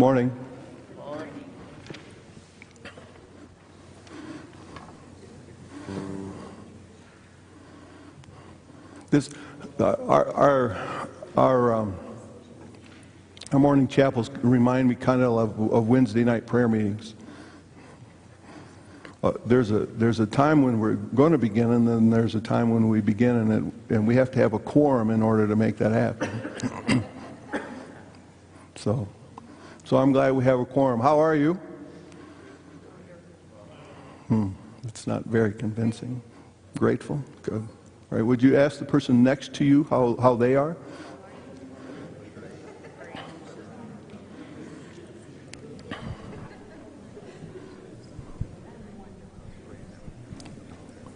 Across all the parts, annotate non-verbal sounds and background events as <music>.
Good morning. This, uh, our, our, our, um, our morning chapels remind me kind of of, of Wednesday night prayer meetings. Uh, there's, a, there's a time when we're going to begin, and then there's a time when we begin, and, it, and we have to have a quorum in order to make that happen. <coughs> so, so I'm glad we have a quorum. How are you? Hmm, it's not very convincing. Grateful? Good. All right, would you ask the person next to you how, how they are?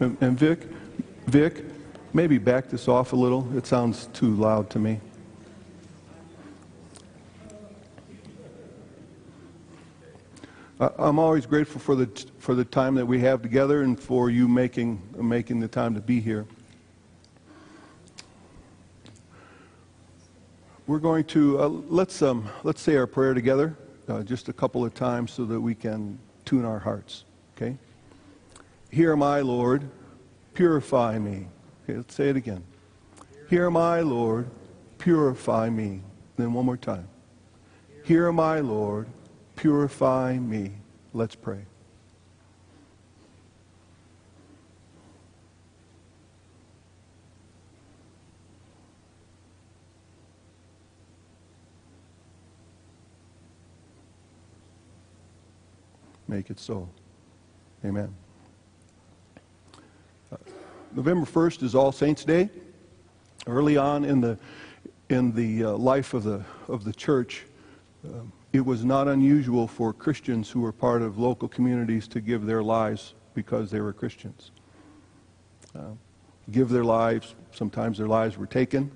And, and Vic, Vic, maybe back this off a little. It sounds too loud to me. I'm always grateful for the, for the time that we have together and for you making, making the time to be here. We're going to, uh, let's, um, let's say our prayer together uh, just a couple of times so that we can tune our hearts, okay? Hear my Lord, purify me. Okay, let's say it again. Hear my Lord, purify me. Then one more time. Hear my Lord, purify me. Let's pray. Make it so. Amen. Uh, November 1st is All Saints' Day. Early on in the, in the uh, life of the, of the church, uh, it was not unusual for Christians who were part of local communities to give their lives because they were Christians. Uh, give their lives, sometimes their lives were taken.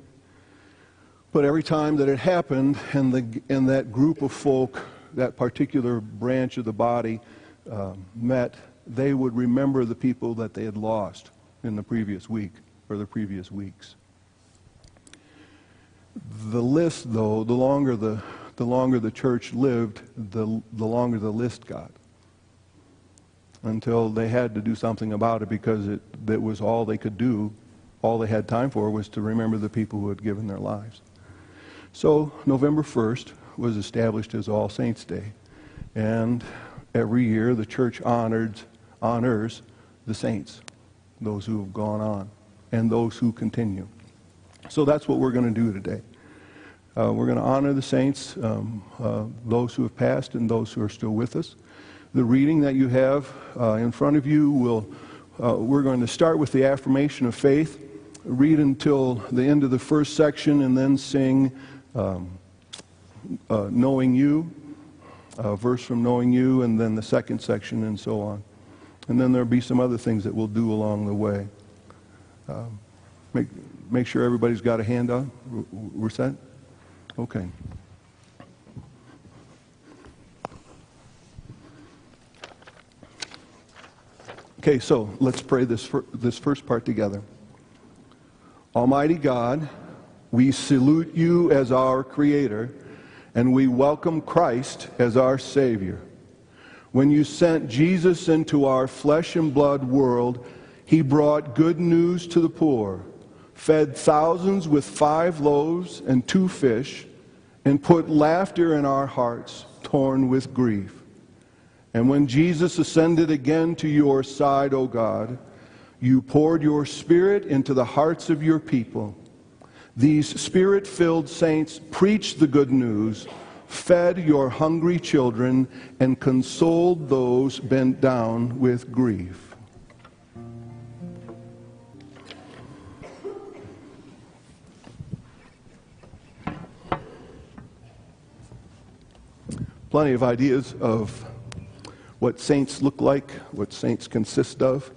But every time that it happened, and, the, and that group of folk, that particular branch of the body uh, met, they would remember the people that they had lost in the previous week or the previous weeks. The list, though, the longer the, the longer the church lived, the, the longer the list got. Until they had to do something about it because it, it was all they could do. All they had time for was to remember the people who had given their lives. So November 1st was established as All Saints' Day. And every year the church honored, honors the saints, those who have gone on, and those who continue. So that's what we're going to do today. Uh, we're going to honor the saints, um, uh, those who have passed and those who are still with us. The reading that you have uh, in front of you will, uh, we're going to start with the affirmation of faith, read until the end of the first section, and then sing um, uh, Knowing You, a verse from Knowing You, and then the second section, and so on. And then there'll be some other things that we'll do along the way. Um, make, make sure everybody's got a hand on. We're set? Okay. Okay, so let's pray this, this first part together. Almighty God, we salute you as our Creator, and we welcome Christ as our Savior. When you sent Jesus into our flesh and blood world, he brought good news to the poor, fed thousands with five loaves and two fish, and put laughter in our hearts torn with grief. And when Jesus ascended again to your side, O God, you poured your Spirit into the hearts of your people. These Spirit filled saints preached the good news, fed your hungry children, and consoled those bent down with grief. Plenty of ideas of what saints look like, what saints consist of.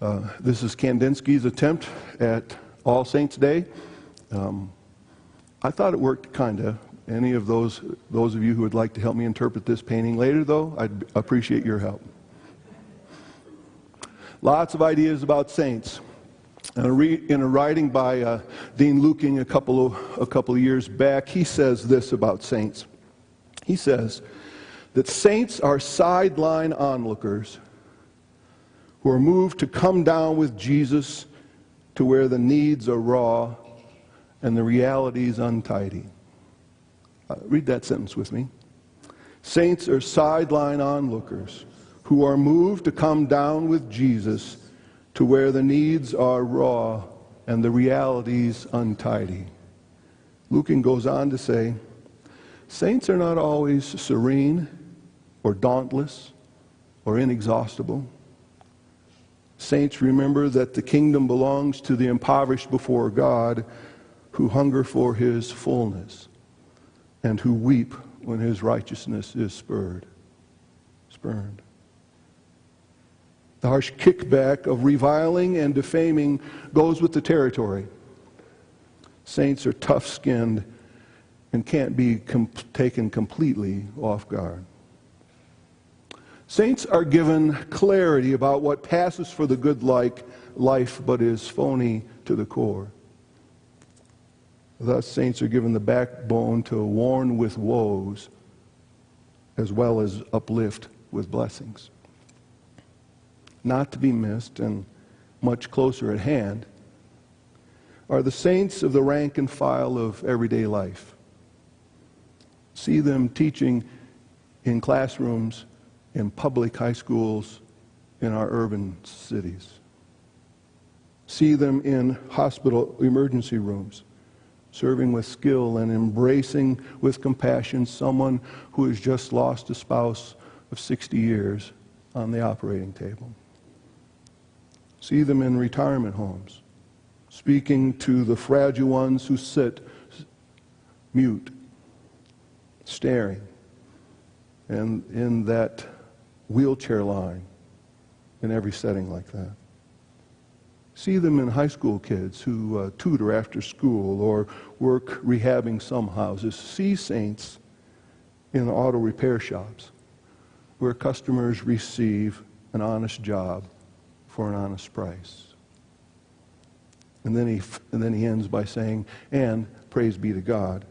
Uh, this is Kandinsky's attempt at All Saints' Day. Um, I thought it worked kind of. Any of those, those of you who would like to help me interpret this painting later, though, I'd appreciate your help. Lots of ideas about saints. In a, re, in a writing by uh, Dean Lueking a couple, of, a couple of years back, he says this about saints. He says that saints are sideline onlookers who are moved to come down with Jesus to where the needs are raw and the realities untidy. Uh, read that sentence with me. Saints are sideline onlookers who are moved to come down with Jesus to where the needs are raw and the realities untidy. Lueking goes on to say, Saints are not always serene or dauntless or inexhaustible. Saints remember that the kingdom belongs to the impoverished before God who hunger for his fullness and who weep when his righteousness is spurred, spurned. The harsh kickback of reviling and defaming goes with the territory. Saints are tough skinned and can't be com- taken completely off guard. Saints are given clarity about what passes for the good like life but is phony to the core. Thus, saints are given the backbone to warn with woes as well as uplift with blessings. Not to be missed and much closer at hand are the saints of the rank and file of everyday life. See them teaching in classrooms in public high schools in our urban cities. See them in hospital emergency rooms, serving with skill and embracing with compassion someone who has just lost a spouse of 60 years on the operating table. See them in retirement homes, speaking to the fragile ones who sit mute, staring, and in that wheelchair line in every setting like that. See them in high school kids who uh, tutor after school or work rehabbing some houses. See saints in auto repair shops where customers receive an honest job for an honest price. And then he, and then he ends by saying, and praise be to God.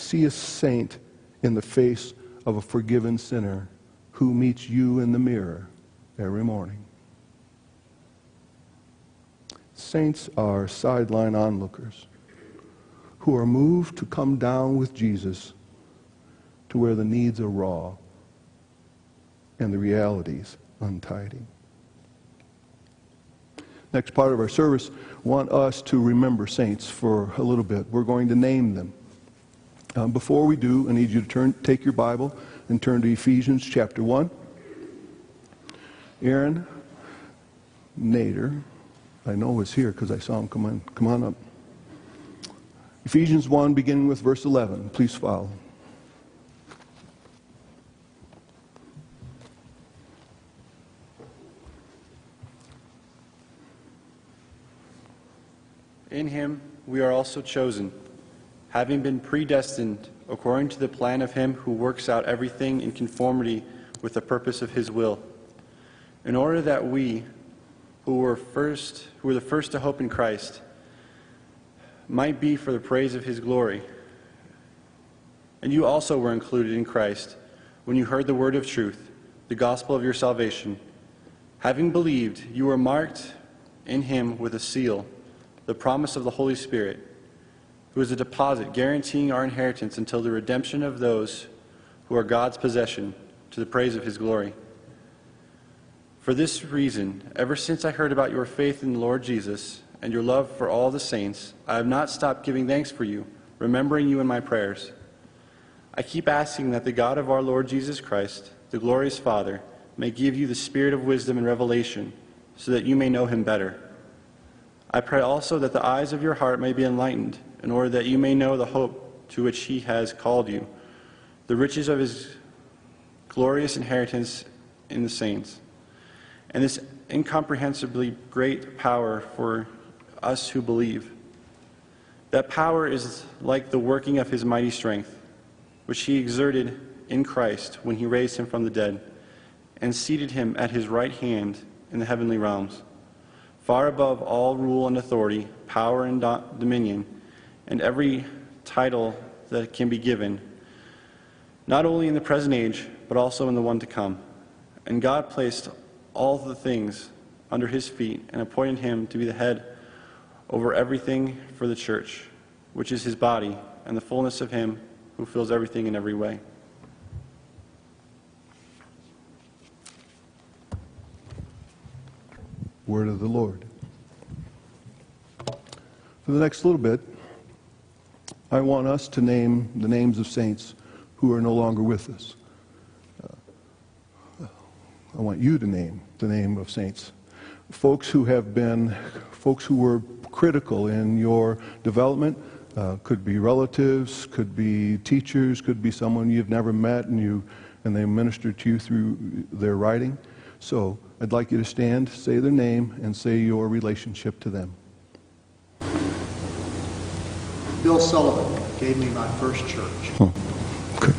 See a saint in the face of a forgiven sinner who meets you in the mirror every morning. Saints are sideline onlookers who are moved to come down with Jesus to where the needs are raw and the realities untidy. Next part of our service, want us to remember saints for a little bit. We're going to name them. Um, before we do, I need you to turn, take your Bible and turn to Ephesians chapter 1. Aaron Nader, I know is here because I saw him come on, come on up. Ephesians 1, beginning with verse 11. Please follow. In him we are also chosen, having been predestined according to the plan of him who works out everything in conformity with the purpose of his will, in order that we, who were first, who were the first to hope in Christ, might be for the praise of his glory. And you also were included in Christ when you heard the word of truth, the gospel of your salvation. Having believed, you were marked in him with a seal, the promise of the Holy Spirit who is a deposit guaranteeing our inheritance until the redemption of those who are God's possession to the praise of his glory. For this reason, ever since I heard about your faith in the Lord Jesus and your love for all the saints, I have not stopped giving thanks for you, remembering you in my prayers. I keep asking that the God of our Lord Jesus Christ, the glorious Father, may give you the spirit of wisdom and revelation, so that you may know him better. I pray also that the eyes of your heart may be enlightened in order that you may know the hope to which he has called you, the riches of his glorious inheritance in the saints, and this incomprehensibly great power for us who believe. That power is like the working of his mighty strength, which he exerted in Christ when he raised him from the dead and seated him at his right hand in the heavenly realms, far above all rule and authority, power and do- dominion and every title that can be given, not only in the present age, but also in the one to come. And God placed all the things under his feet and appointed him to be the head over everything for the church, which is his body, and the fullness of him who fills everything in every way. Word of the Lord. For the next little bit, I want us to name the names of saints who are no longer with us. Uh, I want you to name the name of saints. Folks who have been, folks who were critical in your development, uh, could be relatives, could be teachers, could be someone you've never met and you, and they ministered to you through their writing. So I'd like you to stand, say their name, and say your relationship to them. Bill Sullivan gave me my first church. Oh, okay.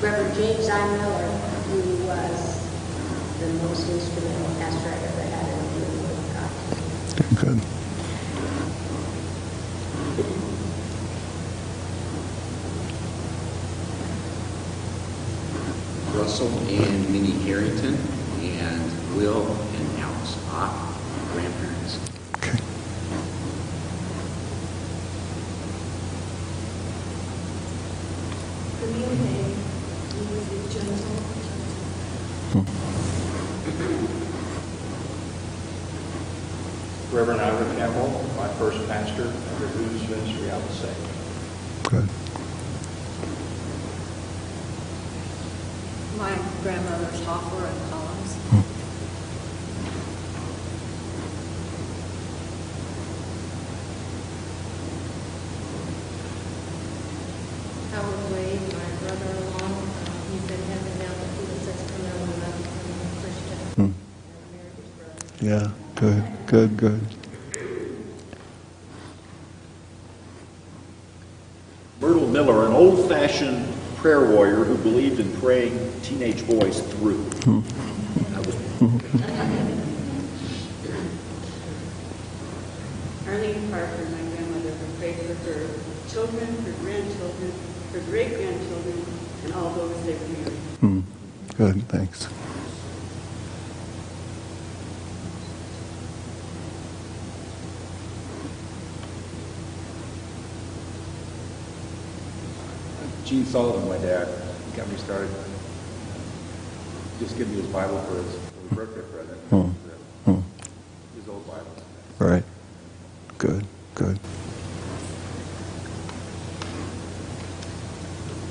Reverend James I. Miller, who was the most instrumental pastor I've ever had in the Word of God. Good. Russell and Minnie Harrington, and Will and Alice Bach, grandparents. Okay. Camille Hay, who was a gentle, Reverend Ira Campbell, my first pastor, under whose ministry I was saved. Good. my grandmother's Hoffer and Collins. Howard Wade, my brother-in-law, uh, he's in heaven now, but he was such a love and Christian. Hmm. And married his brother. Yeah, good, good, good. Myrtle Miller, an old-fashioned prayer warrior who believed in praying teenage boys through. That was Arlene Parker, my grandmother, who prayed for her children, her grandchildren, her great-grandchildren, and all those they were married. Hmm. Good, thanks. Gene Sullivan, my dad, got me started. Just gave me his Bible for his for his birthday present. Hmm. Hmm. His old Bible. Right. Good, good.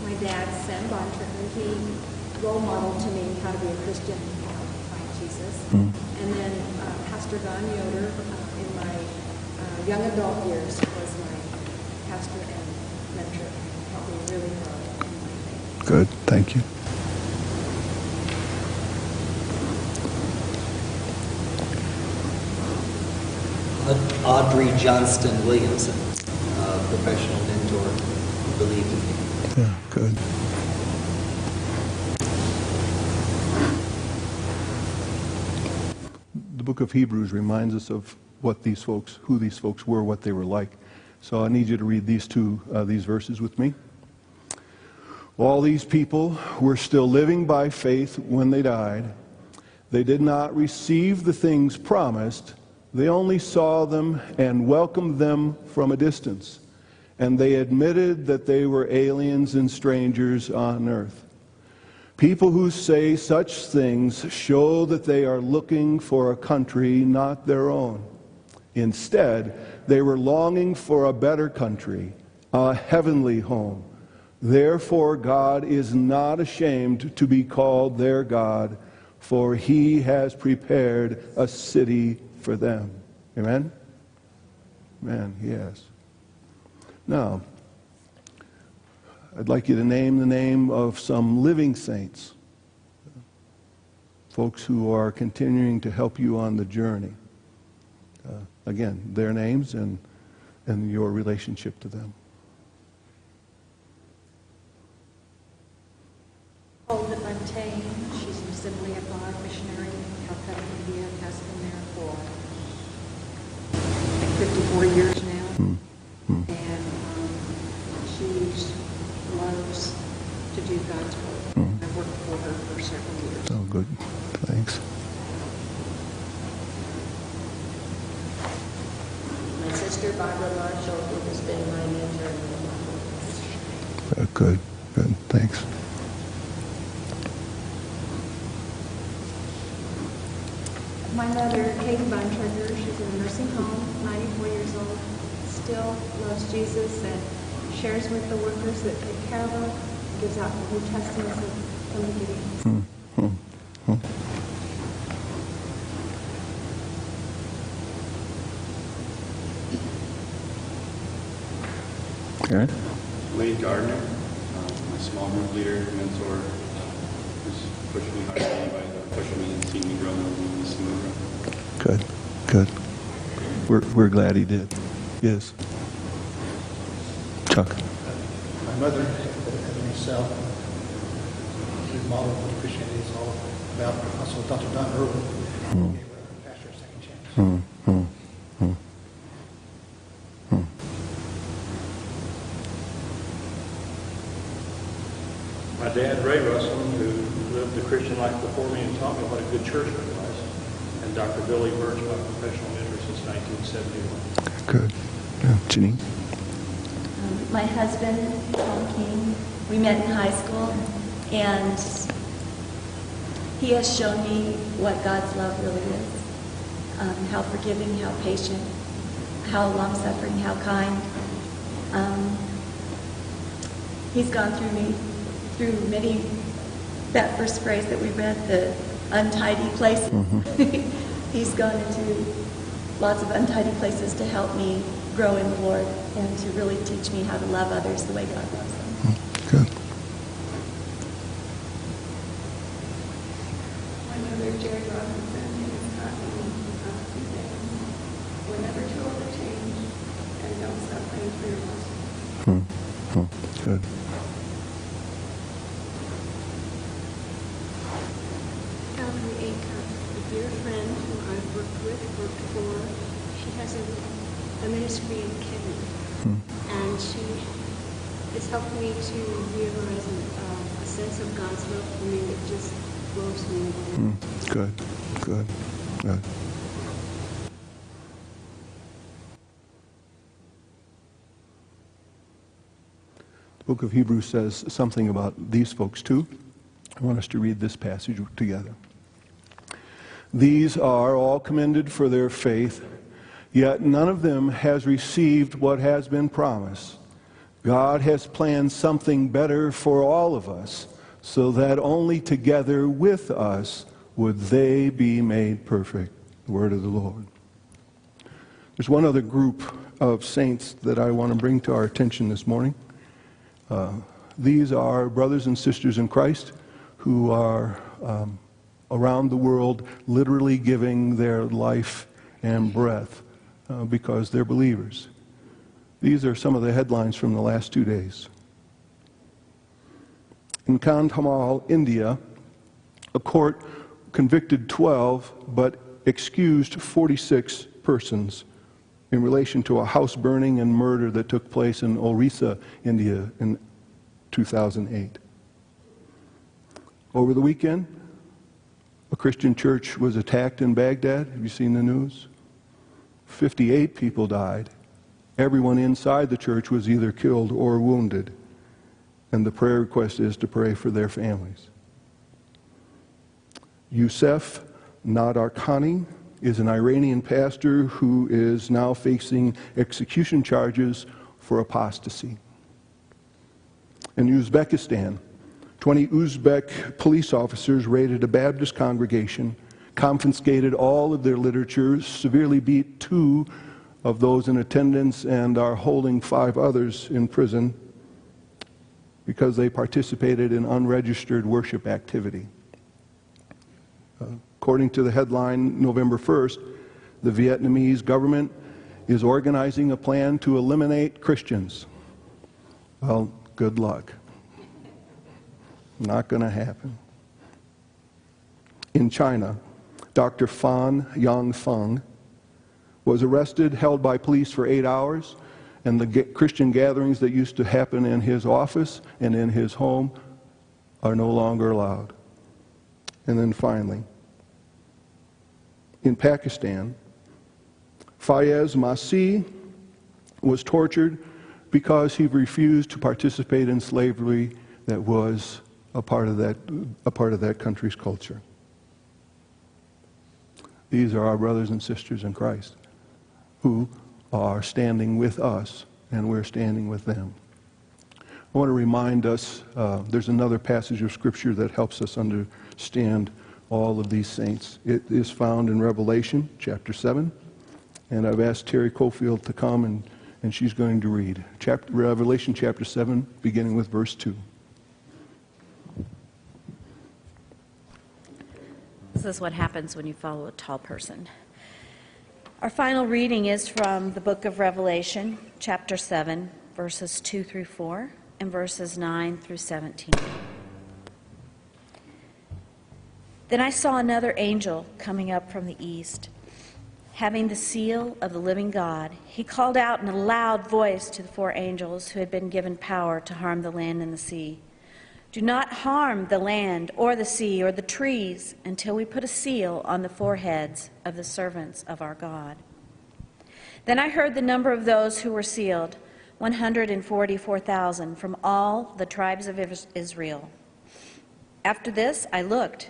My dad, Sam Bontrager, he role modeled to me how to be a Christian, and how to find Jesus. Hmm. And then uh, Pastor Don Yoder, uh, in my uh, young adult years, was my pastor and mentor. Helped me really grow in my faith. Good, thank you. Audrey Johnston Williamson, a professional mentor, who believed in me. Yeah, good. The book of Hebrews reminds us of what these folks, who these folks were, what they were like. So I need you to read these two, uh, these verses with me. All these people were still living by faith when they died. They did not receive the things promised. They only saw them and welcomed them from a distance. And they admitted that they were aliens and strangers on earth. People who say such things show that they are looking for a country not their own. Instead, they were longing for a better country, a heavenly home. Therefore, God is not ashamed to be called their God, for he has prepared a city for them. Amen? Amen, yes. Now, I'd like you to name the name of some living saints, folks who are continuing to help you on the journey. Uh, again, their names and, and your relationship to them. Olga Montaigne, she's an Assembly of God missionary in Calcutta, India, has been there for like 54 years now. Mm -hmm. And um, she loves to do God's work. Mm -hmm. I worked for her for several years. Oh, good. Thanks. My sister Barbara Marshall, who has been my mentor. Uh, good, good. Thanks. Jesus and shares with the workers that take care of her, gives out the New Testaments from the beginning. Karen? Wade Gardner, uh, my small group leader, mentor, uh, who's pushed me hard than anybody, that pushed me and seen me grow in this. Good, good. We're, we're glad he did. Yes. Chuck? My mother, Ebony South, she modeled what Christianity is all about. Also, Dr. Don Irwin gave her pastor a second chance. Hmm, hmm, hmm. My dad, Ray Russell, who lived the Christian life before me and taught me what a good churchman was. And Dr. Billy Birch, my professional mentor since 1971. Good. Yeah, Janine? My husband, Tom King, we met in high school, and he has shown me what God's love really is. Um, How forgiving, how patient, how long-suffering, how kind. Um, He's gone through me, through many, that first phrase that we read, the untidy places. <laughs> He's gone into lots of untidy places to help me grow in the Lord and to really teach me how to love others the way God loves them. Good. My mother, Jerry Robinson, has taught me uh, two things. We're never too old to change, and don't stop praying for your lost Hmm, hmm. Good. Valerie Acuff, a dear friend who I've worked with, worked for. She has a, a ministry in Kenya, and she has helped me to realize an, uh, a sense of God's love for me that just blows me away. Hmm. Good, good, good. The book of Hebrews says something about these folks too. I want us to read this passage together. These are all commended for their faith, yet none of them has received what has been promised. God has planned something better for all of us, so that only together with us would they be made perfect. The word of the Lord. There's one other group of saints that I want to bring to our attention this morning. Uh, these are brothers and sisters in Christ who are um, around the world literally giving their life and breath uh, because they're believers. These are some of the headlines from the last two days. In Kandhamal, India, a court convicted 12 but excused 46 persons in relation to a house burning and murder that took place in Orissa, India in 2008. Over the weekend, a Christian church was attacked in Baghdad. Have you seen the news? 58 people died. Everyone inside the church was either killed or wounded. And the prayer request is to pray for their families. Youssef Nadarkhani is an Iranian pastor who is now facing execution charges for apostasy. In Uzbekistan, 20 Uzbek police officers raided a Baptist congregation, confiscated all of their literature, severely beat two of those in attendance, and are holding five others in prison because they participated in unregistered worship activity. According to the headline November 1st, the Vietnamese government is organizing a plan to eliminate Christians. Well, good luck. Not going to happen. In China, Dr. Fan Yangfeng was arrested, held by police for eight hours, and the Christian gatherings that used to happen in his office and in his home are no longer allowed. And then finally, in Pakistan, Fayez Masih was tortured because he refused to participate in slavery that was a part of that, a part of that country's culture. These are our brothers and sisters in Christ who are standing with us, and we're standing with them. I want to remind us uh, there's another passage of Scripture that helps us understand all of these saints. It is found in Revelation chapter 7, and I've asked Terry Cofield to come, and, and she's going to read chapter, Revelation chapter 7, beginning with verse 2. This is what happens when you follow a tall person. Our final reading is from the book of Revelation, chapter 7, verses 2 through 4, and verses 9 through 17. Then I saw another angel coming up from the east, having the seal of the living God. He called out in a loud voice to the four angels who had been given power to harm the land and the sea. Do not harm the land or the sea or the trees until we put a seal on the foreheads of the servants of our God. Then I heard the number of those who were sealed 144,000 from all the tribes of Israel. After this I looked,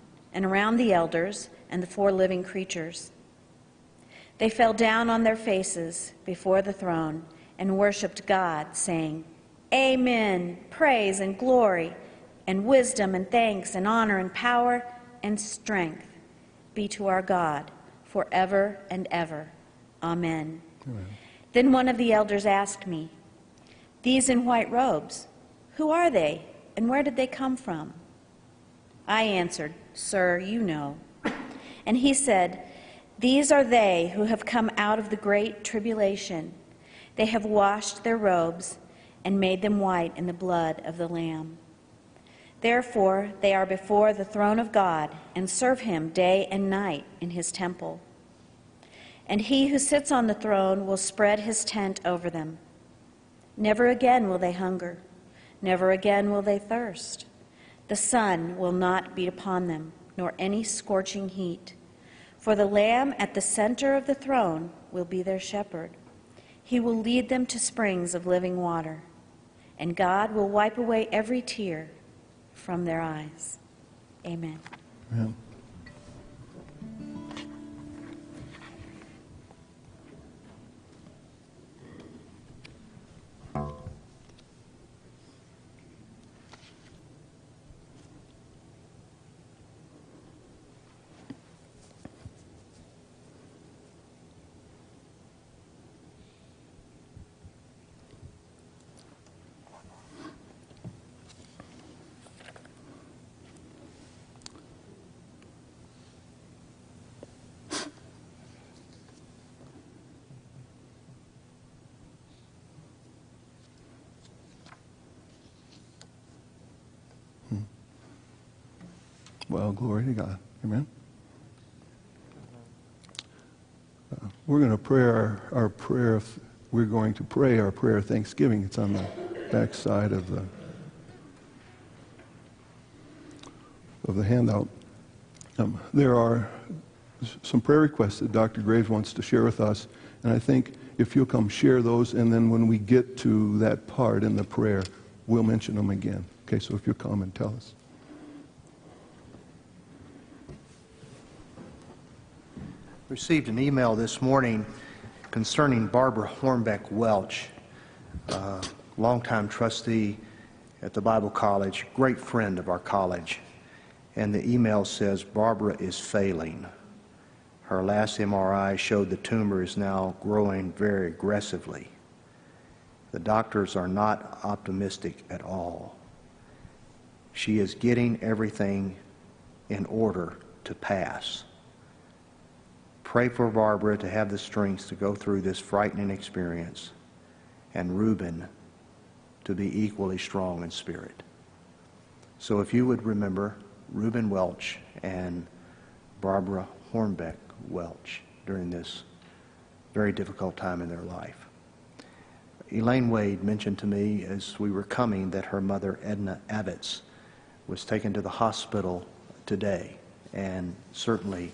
and around the elders and the four living creatures. They fell down on their faces before the throne and worshiped God, saying, Amen, praise and glory and wisdom and thanks and honor and power and strength be to our God forever and ever. Amen. Amen. Then one of the elders asked me, These in white robes, who are they and where did they come from? I answered, Sir, you know. And he said, These are they who have come out of the great tribulation. They have washed their robes and made them white in the blood of the Lamb. Therefore, they are before the throne of God and serve him day and night in his temple. And he who sits on the throne will spread his tent over them. Never again will they hunger, never again will they thirst. The sun will not beat upon them, nor any scorching heat. For the Lamb at the center of the throne will be their shepherd. He will lead them to springs of living water, and God will wipe away every tear from their eyes. Amen. Amen. Well, glory to God. Amen. Uh, we're going to pray our, our prayer. Of, we're going to pray our prayer of thanksgiving. It's on the back side of the of the handout. Um, there are some prayer requests that Dr. Graves wants to share with us, and I think if you'll come share those, and then when we get to that part in the prayer, we'll mention them again. Okay, so if you'll come and tell us. Received an email this morning concerning Barbara Hornbeck Welch, uh, longtime trustee at the Bible College, great friend of our college. And the email says Barbara is failing. Her last MRI showed the tumor is now growing very aggressively. The doctors are not optimistic at all. she is getting everything in order to pass. Pray for Barbara to have the strength to go through this frightening experience and Reuben to be equally strong in spirit. So if you would remember Reuben Welch and Barbara Hornbeck Welch during this very difficult time in their life. Elaine Wade mentioned to me as we were coming that her mother, Edna Abbots, was taken to the hospital today and certainly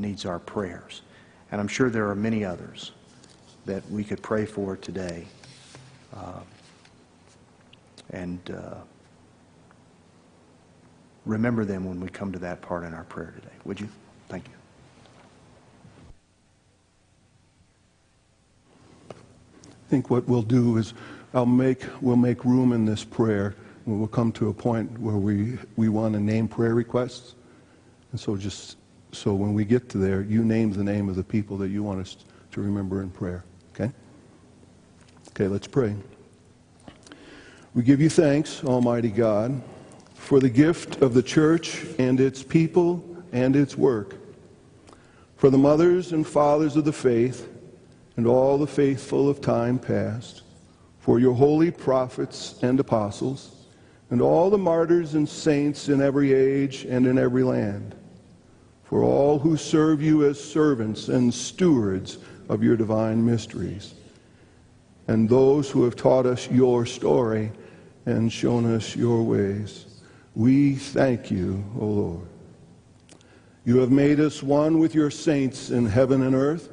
needs our prayers. And I'm sure there are many others that we could pray for today. Uh, and uh, remember them when we come to that part in our prayer today. Would you? Thank you. I think what we'll do is I'll make, we'll make room in this prayer. We'll come to a point where we, we want to name prayer requests. And so just, so when we get to there, you name the name of the people that you want us to remember in prayer. Okay? Okay, let's pray. We give you thanks, Almighty God, for the gift of the church and its people and its work, for the mothers and fathers of the faith and all the faithful of time past, for your holy prophets and apostles, and all the martyrs and saints in every age and in every land, for all who serve you as servants and stewards of your divine mysteries, and those who have taught us your story and shown us your ways. We thank you, O Lord. You have made us one with your saints in heaven and earth.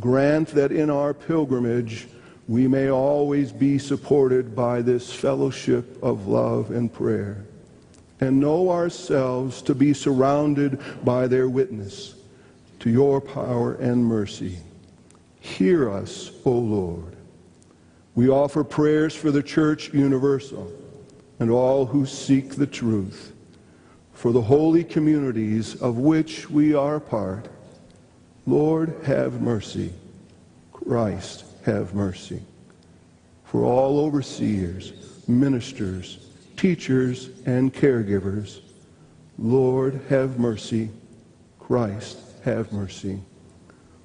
Grant that in our pilgrimage we may always be supported by this fellowship of love and prayer, and know ourselves to be surrounded by their witness to your power and mercy. Hear us, O Lord. We offer prayers for the Church Universal and all who seek the truth, for the holy communities of which we are part. Lord, have mercy. Christ, have mercy. For all overseers, ministers, teachers, and caregivers, Lord, have mercy. Christ, have mercy.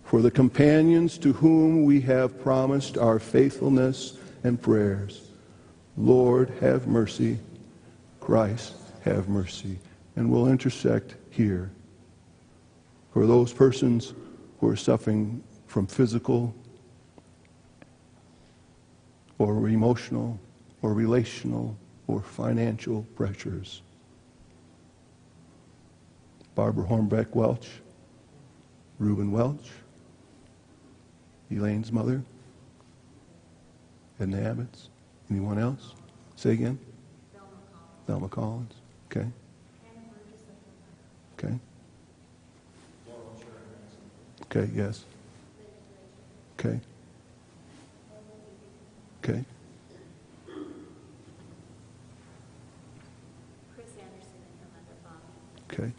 For the companions to whom we have promised our faithfulness and prayers, Lord, have mercy. Christ, have mercy. And we'll intersect here. For those persons who are suffering from physical or emotional or relational or financial pressures. Barbara Hornbeck Welch, Reuben Welch, Elaine's mother, Edna Abbott's. Anyone else? Say again? Thelma Collins. Okay. Okay. Okay, yes. Okay. Okay. Chris Anderson and her mother, Bobby. Okay.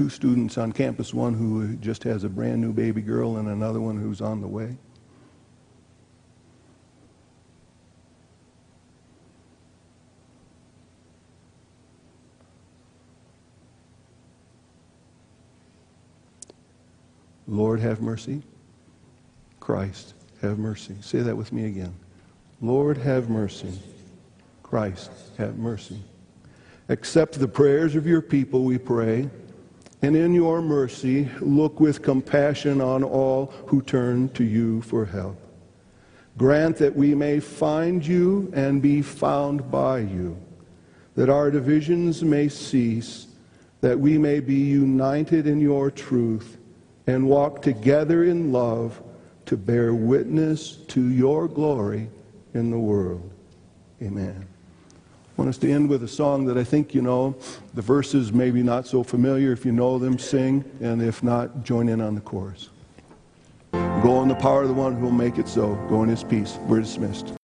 Two students on campus, one who just has a brand new baby girl and another one who's on the way. Lord, have mercy. Christ, have mercy. Say that with me again. Lord, have mercy. Christ, have mercy. Accept the prayers of your people, we pray, and in your mercy, look with compassion on all who turn to you for help. Grant that we may find you and be found by you, that our divisions may cease, that we may be united in your truth and walk together in love to bear witness to your glory in the world. Amen. Want us to end with a song that I think you know. The verses maybe not so familiar. If you know them, sing, and if not, join in on the chorus. Go in the power of the one who will make it so. Go in his peace. We're dismissed.